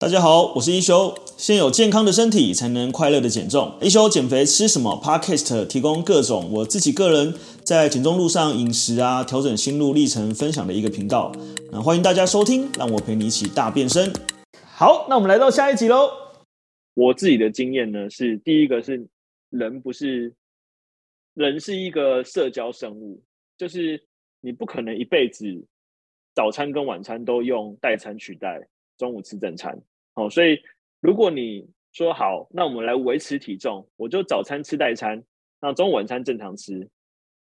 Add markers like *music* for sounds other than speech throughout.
大家好，我是一休。先有健康的身体，才能快乐的减重。一休减肥吃什么？Podcast 提供各种我自己个人在减重路上饮食啊，调整心路历程分享的一个频道。那欢迎大家收听，让我陪你一起大变身。好，那我们来到下一集喽。我自己的经验呢，是第一个是人不是人是一个社交生物，就是你不可能一辈子早餐跟晚餐都用代餐取代，中午吃正餐。哦，所以如果你说好，那我们来维持体重，我就早餐吃代餐，那中午晚餐正常吃。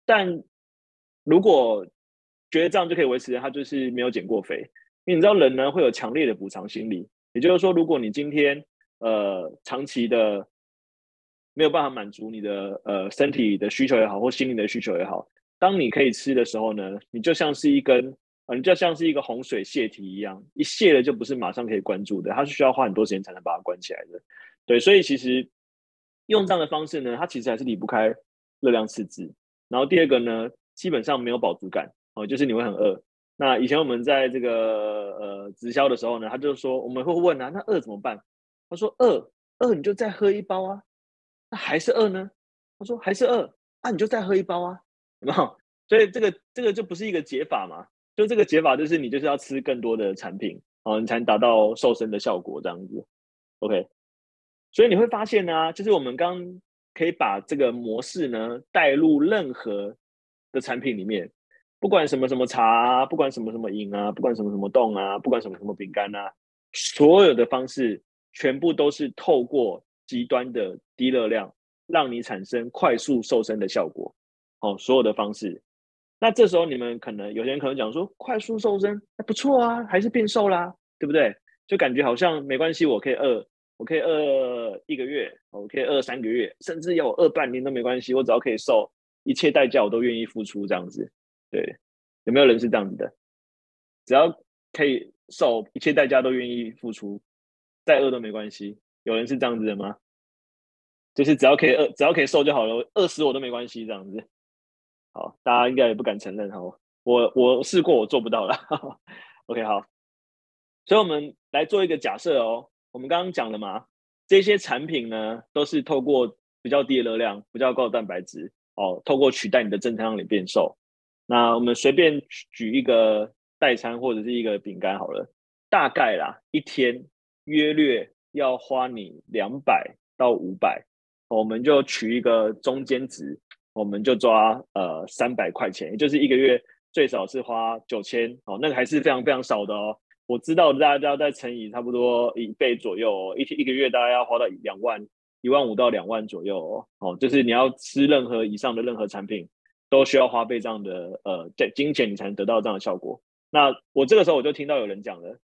但如果觉得这样就可以维持，他就是没有减过肥。因为你知道人呢会有强烈的补偿心理，也就是说，如果你今天呃长期的没有办法满足你的呃身体的需求也好，或心灵的需求也好，当你可以吃的时候呢，你就像是一根。啊，你就像是一个洪水泄堤一样，一泄了就不是马上可以关住的，它是需要花很多时间才能把它关起来的。对，所以其实用这样的方式呢，它其实还是离不开热量赤字。然后第二个呢，基本上没有饱足感哦，就是你会很饿。那以前我们在这个呃直销的时候呢，他就说我们会问啊，那饿怎么办？他说饿饿你就再喝一包啊，那还是饿呢？他说还是饿啊，你就再喝一包啊，有没有？所以这个这个就不是一个解法嘛。就这个解法，就是你就是要吃更多的产品，哦，你才能达到瘦身的效果，这样子，OK。所以你会发现呢、就是我们刚可以把这个模式呢带入任何的产品里面，不管什么什么茶啊，不管什么什么饮啊，不管什么什么冻啊，不管什么什么饼干啊，所有的方式全部都是透过极端的低热量，让你产生快速瘦身的效果，哦，所有的方式。那这时候你们可能有些人可能讲说，快速瘦身还不错啊，还是变瘦啦，对不对？就感觉好像没关系，我可以饿，我可以饿一个月，我可以饿三个月，甚至要我饿半年都没关系，我只要可以瘦，一切代价我都愿意付出这样子。对，有没有人是这样子的？只要可以瘦，一切代价都愿意付出，再饿都没关系。有人是这样子的吗？就是只要可以饿，只要可以瘦就好了，饿死我都没关系这样子。好，大家应该也不敢承认哈，我我试过，我做不到了。*laughs* OK，好，所以我们来做一个假设哦。我们刚刚讲了嘛，这些产品呢，都是透过比较低的热量、比较高的蛋白质哦，透过取代你的正餐让你变瘦。那我们随便举一个代餐或者是一个饼干好了，大概啦，一天约略要花你两百到五百，我们就取一个中间值。我们就抓呃三百块钱，也就是一个月最少是花九千哦，那个还是非常非常少的哦。我知道大家要再乘以差不多一倍左右哦，一一个月大概要花到两万一万五到两万左右哦。哦，就是你要吃任何以上的任何产品，都需要花费这样的呃金钱，你才能得到这样的效果。那我这个时候我就听到有人讲了，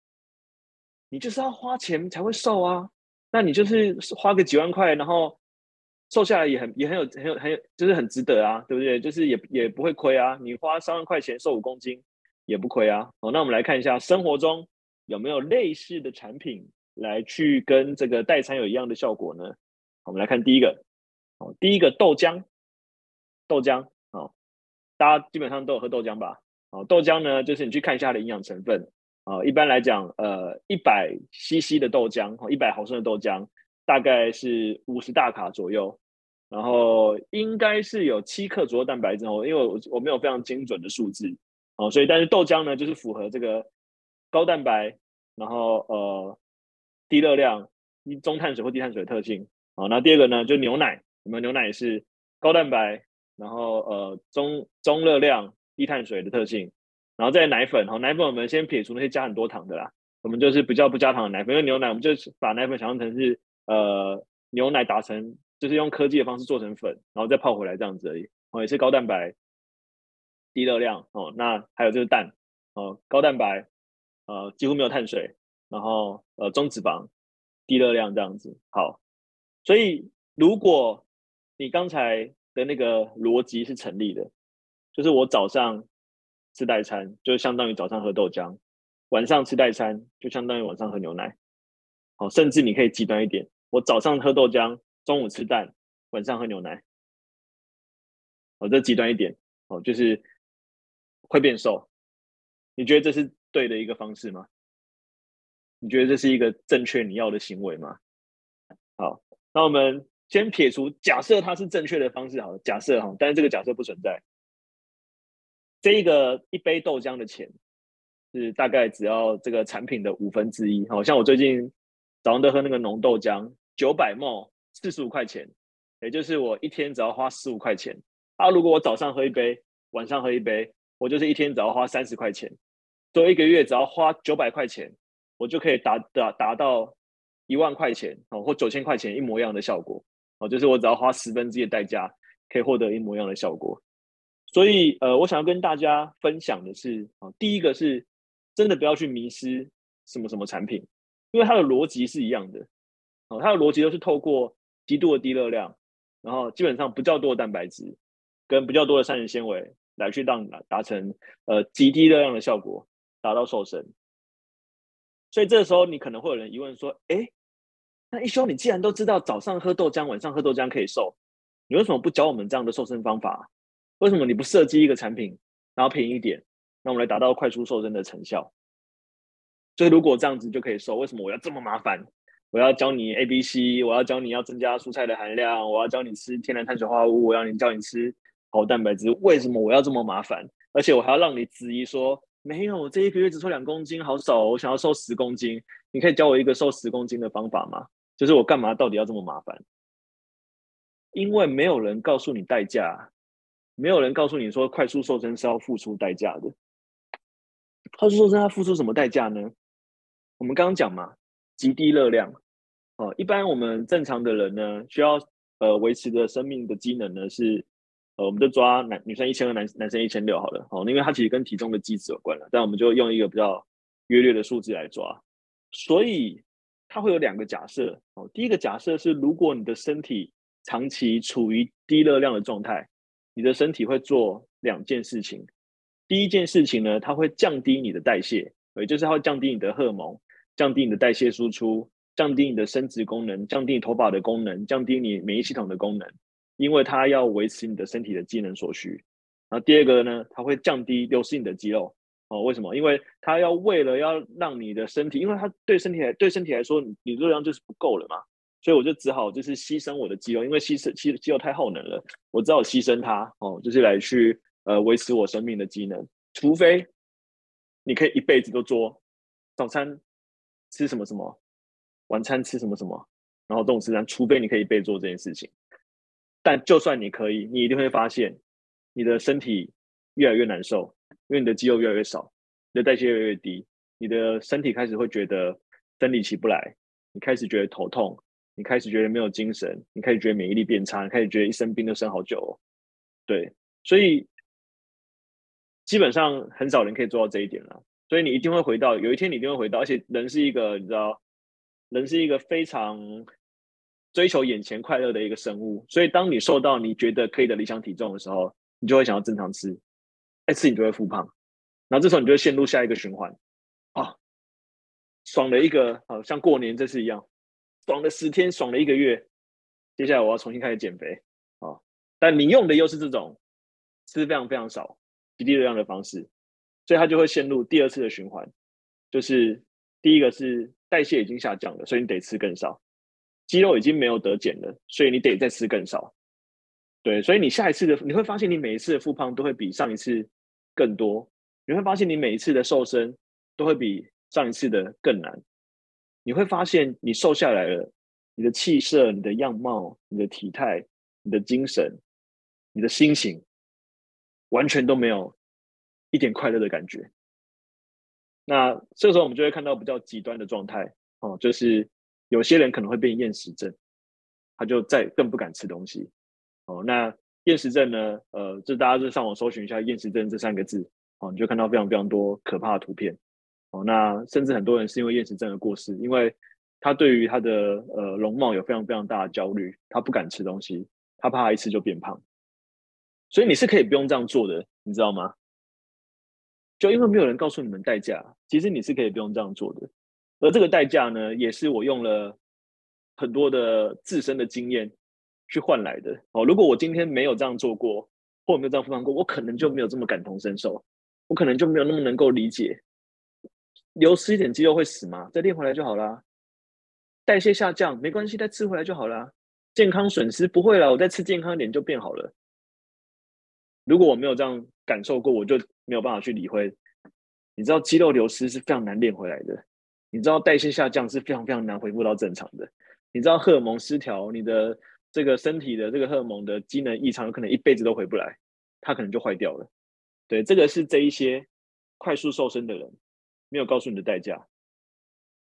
你就是要花钱才会瘦啊，那你就是花个几万块，然后。瘦下来也很也很有很有很有，就是很值得啊，对不对？就是也也不会亏啊，你花三万块钱瘦五公斤也不亏啊。好，那我们来看一下生活中有没有类似的产品来去跟这个代餐有一样的效果呢？我们来看第一个，哦，第一个豆浆，豆浆，哦，大家基本上都有喝豆浆吧？哦，豆浆呢，就是你去看一下它的营养成分，啊，一般来讲，呃，一百 CC 的豆浆，一百毫升的豆浆。大概是五十大卡左右，然后应该是有七克左右蛋白质哦，因为我我没有非常精准的数字哦，所以但是豆浆呢就是符合这个高蛋白，然后呃低热量、中碳水或低碳水的特性哦。那第二个呢就牛奶，我们牛奶是高蛋白，然后呃中中热量、低碳水的特性，然后再奶粉哦，奶粉我们先撇除那些加很多糖的啦，我们就是比较不加糖的奶粉，因为牛奶我们就把奶粉想象成是。呃，牛奶打成就是用科技的方式做成粉，然后再泡回来这样子而已。哦，也是高蛋白、低热量哦。那还有就是蛋哦，高蛋白，呃，几乎没有碳水，然后呃中脂肪、低热量这样子。好，所以如果你刚才的那个逻辑是成立的，就是我早上吃代餐，就相当于早上喝豆浆；晚上吃代餐，就相当于晚上喝牛奶。哦，甚至你可以极端一点。我早上喝豆浆，中午吃蛋，晚上喝牛奶。哦，这极端一点哦，就是会变瘦。你觉得这是对的一个方式吗？你觉得这是一个正确你要的行为吗？好，那我们先撇除假设它是正确的方式，好，假设哈，但是这个假设不存在。这一个一杯豆浆的钱是大概只要这个产品的五分之一，好像我最近早上都喝那个浓豆浆，九百 ml 四十五块钱，也就是我一天只要花十五块钱。啊，如果我早上喝一杯，晚上喝一杯，我就是一天只要花三十块钱，所以一个月只要花九百块钱，我就可以达达达到一万块钱哦，或九千块钱一模一样的效果哦，就是我只要花十分之一的代价，可以获得一模一样的效果。所以，呃，我想要跟大家分享的是啊，第一个是真的不要去迷失什么什么产品，因为它的逻辑是一样的哦，它的逻辑都是透过极度的低热量，然后基本上不较多的蛋白质跟不较多的膳食纤维来去让达成呃极低热量的效果，达到瘦身。所以这时候你可能会有人疑问说，哎，那一休你既然都知道早上喝豆浆，晚上喝豆浆可以瘦，你为什么不教我们这样的瘦身方法？为什么你不设计一个产品，然后便宜一点，那我们来达到快速瘦身的成效？所以如果这样子就可以瘦，为什么我要这么麻烦？我要教你 A、B、C，我要教你要增加蔬菜的含量，我要教你吃天然碳水化合物，我要你教你吃好蛋白质，为什么我要这么麻烦？而且我还要让你质疑说，没有，我这一个月只瘦两公斤，好少，我想要瘦十公斤，你可以教我一个瘦十公斤的方法吗？就是我干嘛到底要这么麻烦？因为没有人告诉你代价。没有人告诉你说，快速瘦身是要付出代价的。快速瘦身要付出什么代价呢？我们刚刚讲嘛，极低热量。哦，一般我们正常的人呢，需要呃维持的生命的机能呢是，呃，我们就抓男女生一千二，男男生一千六好了。哦，因为它其实跟体重的机制有关了，但我们就用一个比较约略的数字来抓。所以它会有两个假设。哦，第一个假设是，如果你的身体长期处于低热量的状态。你的身体会做两件事情，第一件事情呢，它会降低你的代谢，也就是它会降低你的荷尔蒙，降低你的代谢输出，降低你的生殖功能，降低你头发的功能，降低你免疫系统的功能，因为它要维持你的身体的机能所需。然后第二个呢，它会降低流失你的肌肉哦，为什么？因为它要为了要让你的身体，因为它对身体来对身体来说，你热量就是不够了嘛。所以我就只好就是牺牲我的肌肉，因为牺牲肌肌肉太耗能了，我只好牺牲它哦，就是来去呃维持我生命的机能。除非你可以一辈子都做早餐吃什么什么，晚餐吃什么什么，然后这种吃餐，除非你可以一辈子做这件事情。但就算你可以，你一定会发现你的身体越来越难受，因为你的肌肉越来越少，你的代谢越来越低，你的身体开始会觉得生理起不来，你开始觉得头痛。你开始觉得没有精神，你开始觉得免疫力变差，你开始觉得一生病都生好久哦，对，所以基本上很少人可以做到这一点了。所以你一定会回到，有一天你一定会回到，而且人是一个你知道，人是一个非常追求眼前快乐的一个生物。所以当你瘦到你觉得可以的理想体重的时候，你就会想要正常吃，再吃你就会复胖，然后这时候你就会陷入下一个循环啊，爽了一个，好像过年这次一样。爽了十天，爽了一个月，接下来我要重新开始减肥啊！但你用的又是这种吃非常非常少、极低热量的方式，所以它就会陷入第二次的循环。就是第一个是代谢已经下降了，所以你得吃更少；肌肉已经没有得减了，所以你得再吃更少。对，所以你下一次的你会发现，你每一次的复胖都会比上一次更多。你会发现，你每一次的瘦身都会比上一次的更难。你会发现，你瘦下来了，你的气色、你的样貌、你的体态、你的精神、你的心情，完全都没有一点快乐的感觉。那这时候，我们就会看到比较极端的状态哦，就是有些人可能会变厌食症，他就再更不敢吃东西哦。那厌食症呢？呃，就大家就上网搜寻一下“厌食症”这三个字哦，你就看到非常非常多可怕的图片。哦，那甚至很多人是因为厌食症而过世，因为他对于他的呃容貌有非常非常大的焦虑，他不敢吃东西，他怕他一吃就变胖。所以你是可以不用这样做的，你知道吗？就因为没有人告诉你们代价，其实你是可以不用这样做的。而这个代价呢，也是我用了很多的自身的经验去换来的。哦，如果我今天没有这样做过，或没有这样复胖过，我可能就没有这么感同身受，我可能就没有那么能够理解。流失一点肌肉会死吗？再练回来就好啦。代谢下降没关系，再吃回来就好啦。健康损失不会了，我再吃健康一点就变好了。如果我没有这样感受过，我就没有办法去理会。你知道肌肉流失是非常难练回来的，你知道代谢下降是非常非常难恢复到正常的。你知道荷尔蒙失调，你的这个身体的这个荷尔蒙的机能异常，有可能一辈子都回不来，它可能就坏掉了。对，这个是这一些快速瘦身的人没有告诉你的代价。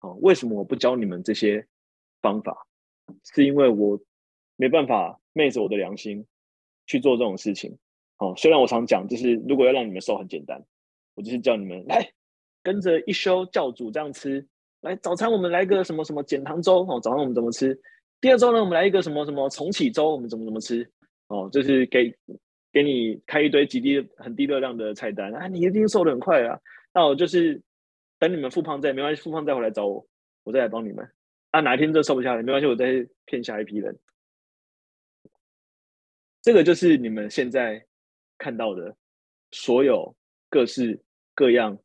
哦，为什么我不教你们这些方法？是因为我没办法昧着我的良心去做这种事情。哦，虽然我常讲，就是如果要让你们瘦很简单，我就是叫你们来跟着一休教主这样吃。来早餐我们来个什么什么减糖粥哦，早上我们怎么吃？第二周呢，我们来一个什么什么重启粥，我们怎么怎么吃？哦，就是给给你开一堆极低很低热量的菜单啊，你一定瘦得很快啊。那我就是等你们复胖再没关系，复胖再回来找我，我再来帮你们。啊，哪一天真瘦不下来没关系，我再骗下一批人。这个就是你们现在看到的所有各式各样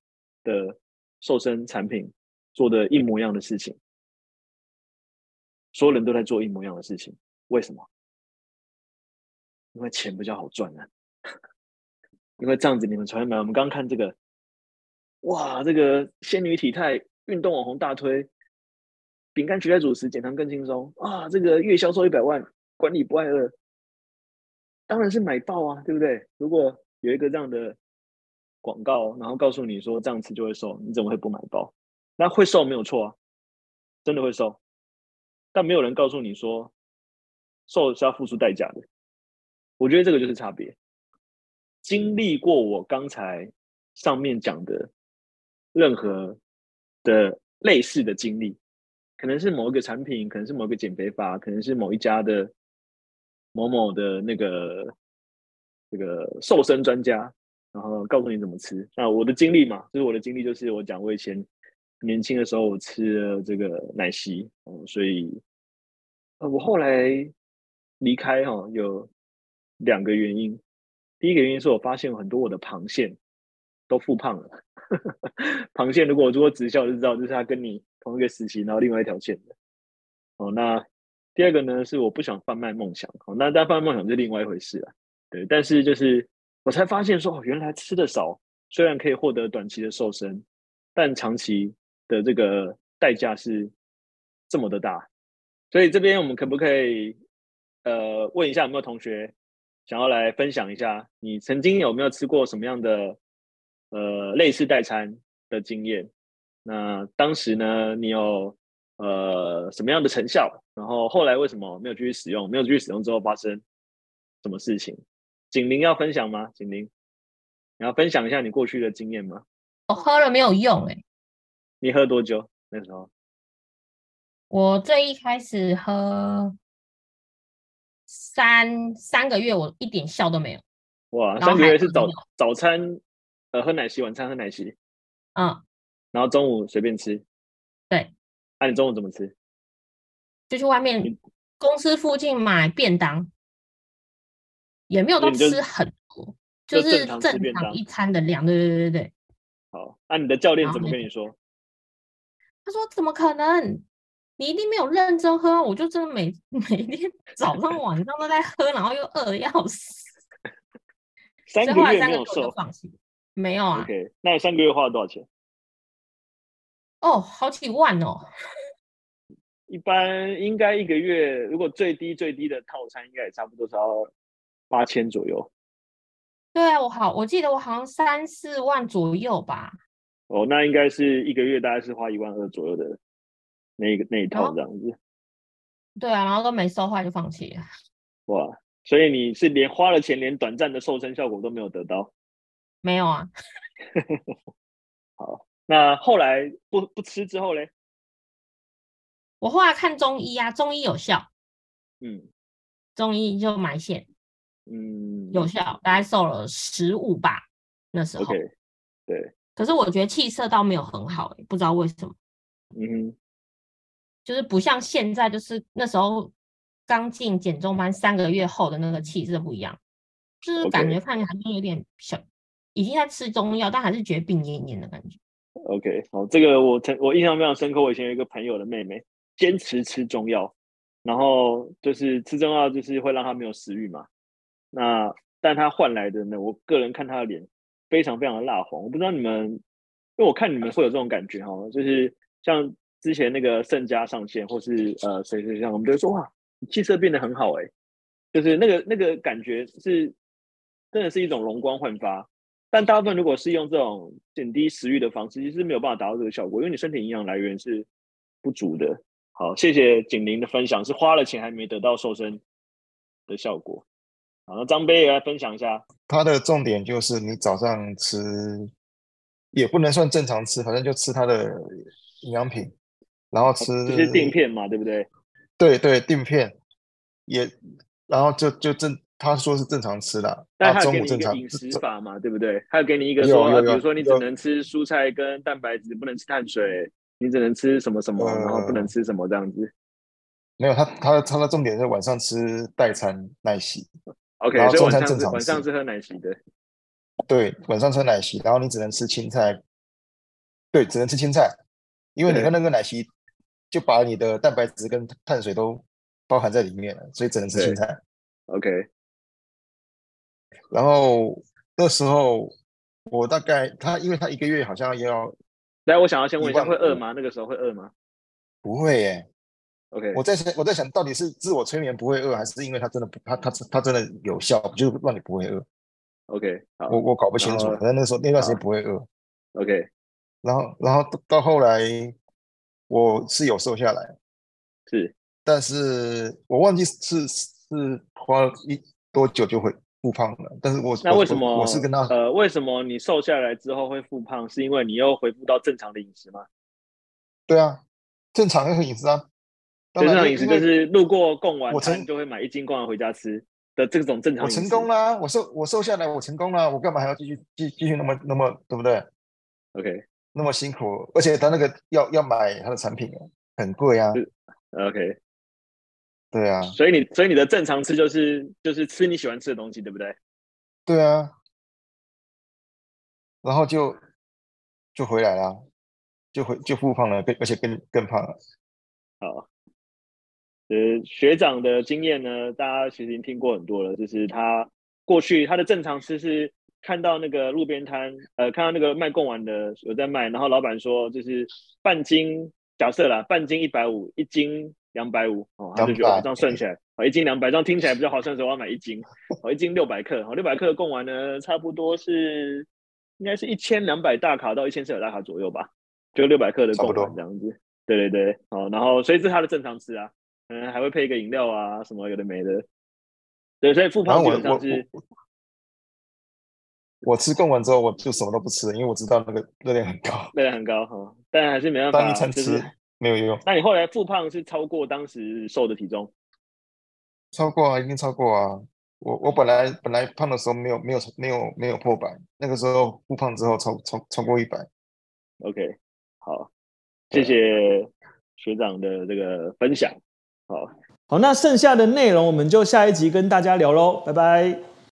的瘦身产品。做的一模一样的事情，所有人都在做一模一样的事情，为什么？因为钱比较好赚啊！因为这样子你们才会买。我们刚刚看这个，哇，这个仙女体态运动网红大推，饼干取代主食，减糖更轻松啊！这个月销售一百万，管理不挨饿，当然是买爆啊，对不对？如果有一个这样的广告，然后告诉你说这样吃就会瘦，你怎么会不买爆？那会瘦没有错啊，真的会瘦，但没有人告诉你说，瘦是要付出代价的。我觉得这个就是差别。经历过我刚才上面讲的任何的类似的经历，可能是某一个产品，可能是某一个减肥法，可能是某一家的某某的那个这个瘦身专家，然后告诉你怎么吃。那我的经历嘛，就是我的经历，就是我讲我以前。年轻的时候，我吃了这个奶昔，哦，所以，呃，我后来离开哈，有两个原因。第一个原因是我发现很多我的螃蟹都复胖了。*laughs* 螃蟹如果我做过直销就知道，就是它跟你同一个时期，然后另外一条线的。哦，那第二个呢，是我不想贩卖梦想。哦，那但贩卖梦想是另外一回事了。对，但是就是我才发现说，哦，原来吃的少，虽然可以获得短期的瘦身，但长期。的这个代价是这么的大，所以这边我们可不可以呃问一下有没有同学想要来分享一下，你曾经有没有吃过什么样的呃类似代餐的经验？那当时呢，你有呃什么样的成效？然后后来为什么没有继续使用？没有继续使用之后发生什么事情？景玲要分享吗？景玲，你要分享一下你过去的经验吗？我喝了没有用哎、欸。你喝多久？那时候我最一开始喝三三个月，我一点效都没有。哇，三个月是早早餐呃喝奶昔，晚餐喝奶昔，嗯，然后中午随便吃。对，那、啊、你中午怎么吃？就去外面公司附近买便当，也没有到吃很多，就，就是正常一餐的量。对对对对对。好，那、啊、你的教练怎么跟你说？他说：“怎么可能？你一定没有认真喝。我就真的每 *laughs* 每天早上 *laughs* 晚上都在喝，然后又饿的要死。*laughs* 三个月没有瘦，放弃。没有啊。OK，那你三个月花了多少钱？哦，好几万哦。一般应该一个月，如果最低最低的套餐，应该也差不多是要八千左右。对啊，我好，我记得我好像三四万左右吧。”哦，那应该是一个月大概是花一万二左右的那一个那一套这样子。哦。对啊，然后都没瘦坏就放弃了。哇，所以你是连花了钱，连短暂的瘦身效果都没有得到？没有啊。*laughs* 好，那后来不不吃之后嘞？我后来看中医啊，中医有效。嗯。中医就埋线。嗯。有效，大概瘦了十五吧，那时候。Okay, 对。可是我觉得气色倒没有很好，不知道为什么。嗯，就是不像现在，就是那时候刚进减重班三个月后的那个气色不一样，就是感觉看起来有点小，已经在吃中药，但还是觉得病恹恹的感觉。OK，好，这个我曾我印象非常深刻。我以前有一个朋友的妹妹，坚持吃中药，然后就是吃中药就是会让他没有食欲嘛。那但他换来的呢，我个人看他的脸非常非常的蜡黄。我不知道你们，因为我看你们会有这种感觉哈，就是像之前那个盛家上线，或是呃谁谁谁，我们都会说哇，你气色变得很好哎，就是那个那个感觉是真的是一种容光焕发。但大部分如果是用这种减低食欲的方式，其实没有办法达到这个效果，因为你身体营养来源是不足的。好，谢谢景林的分享，是花了钱还没得到瘦身的效果。好，那张杯也来分享一下。他的重点就是你早上吃，也不能算正常吃，反正就吃他的营养品，然后吃这些定片嘛，对不对？对对，定片也，然后就就正。他说是正常吃的，但他给你一个饮食法嘛，对不对？他给你一个说，比如说你只能吃蔬菜跟蛋白质，不能吃碳水，你只能吃什么什么，呃、然后不能吃什么这样子。没有，他他他的重点是晚上吃代餐奶昔，OK，然后中餐正常吃，晚上是喝奶昔的。对，晚上吃奶昔，然后你只能吃青菜，对，只能吃青菜，因为你看那个奶昔就把你的蛋白质跟碳水都包含在里面了，所以只能吃青菜。OK。然后那时候我大概他，因为他一个月好像要，来，我想要先问一下，会饿吗？那个时候会饿吗？不会耶。OK，我在想，我在想到底是自我催眠不会饿，还是因为他真的不，他他他真的有效，就是让你不会饿。OK，我我搞不清楚，反正那时候那段时间不会饿。OK，然后然后到后来我是有瘦下来，是，但是我忘记是是花了一多久就会。复胖了，但是我那为什么我，我是跟他呃，为什么你瘦下来之后会复胖？是因为你又恢复到正常的饮食吗？对啊，正常的饮食啊。正常饮食就是路过贡丸，我成就会买一斤贡丸回家吃的这种正常。我成功啦，我瘦我瘦下来，我成功了，我干嘛还要继续继继续那么那么对不对？OK，那么辛苦，而且他那个要要买他的产品很贵啊。OK。对啊，所以你所以你的正常吃就是就是吃你喜欢吃的东西，对不对？对啊，然后就就回来了，就回就复胖了，更而且更更胖了。好，呃，学长的经验呢，大家其实已经听过很多了，就是他过去他的正常吃是看到那个路边摊，呃，看到那个卖贡丸的有在卖，然后老板说就是半斤，假设啦，半斤一百五，一斤。两百五哦，他就觉得这样算起来，哦，一斤两百，这样听起来比较好算，所以我要买一斤，哦，一斤六百克，哦，六百克的贡丸呢，差不多是应该是一千两百大卡到一千四百大卡左右吧，就六百克的供完这样子，对对对，哦，然后所以这是他的正常吃啊，可能，还会配一个饮料啊，什么有的没的，对，所以复胖基本上是，我，吃供完之后，我就什么都不吃了，因为我知道那个热量很高，热量很高哈，哦，但还是没办法，当一餐吃。就是没有用。那你后来复胖是超过当时瘦的体重？超过啊，一定超过啊。我我本来本来胖的时候没有没有没有没有破百，那个时候复胖之后超超超过一百。OK，好，谢谢学长的这个分享。好，好，那剩下的内容我们就下一集跟大家聊喽，拜拜。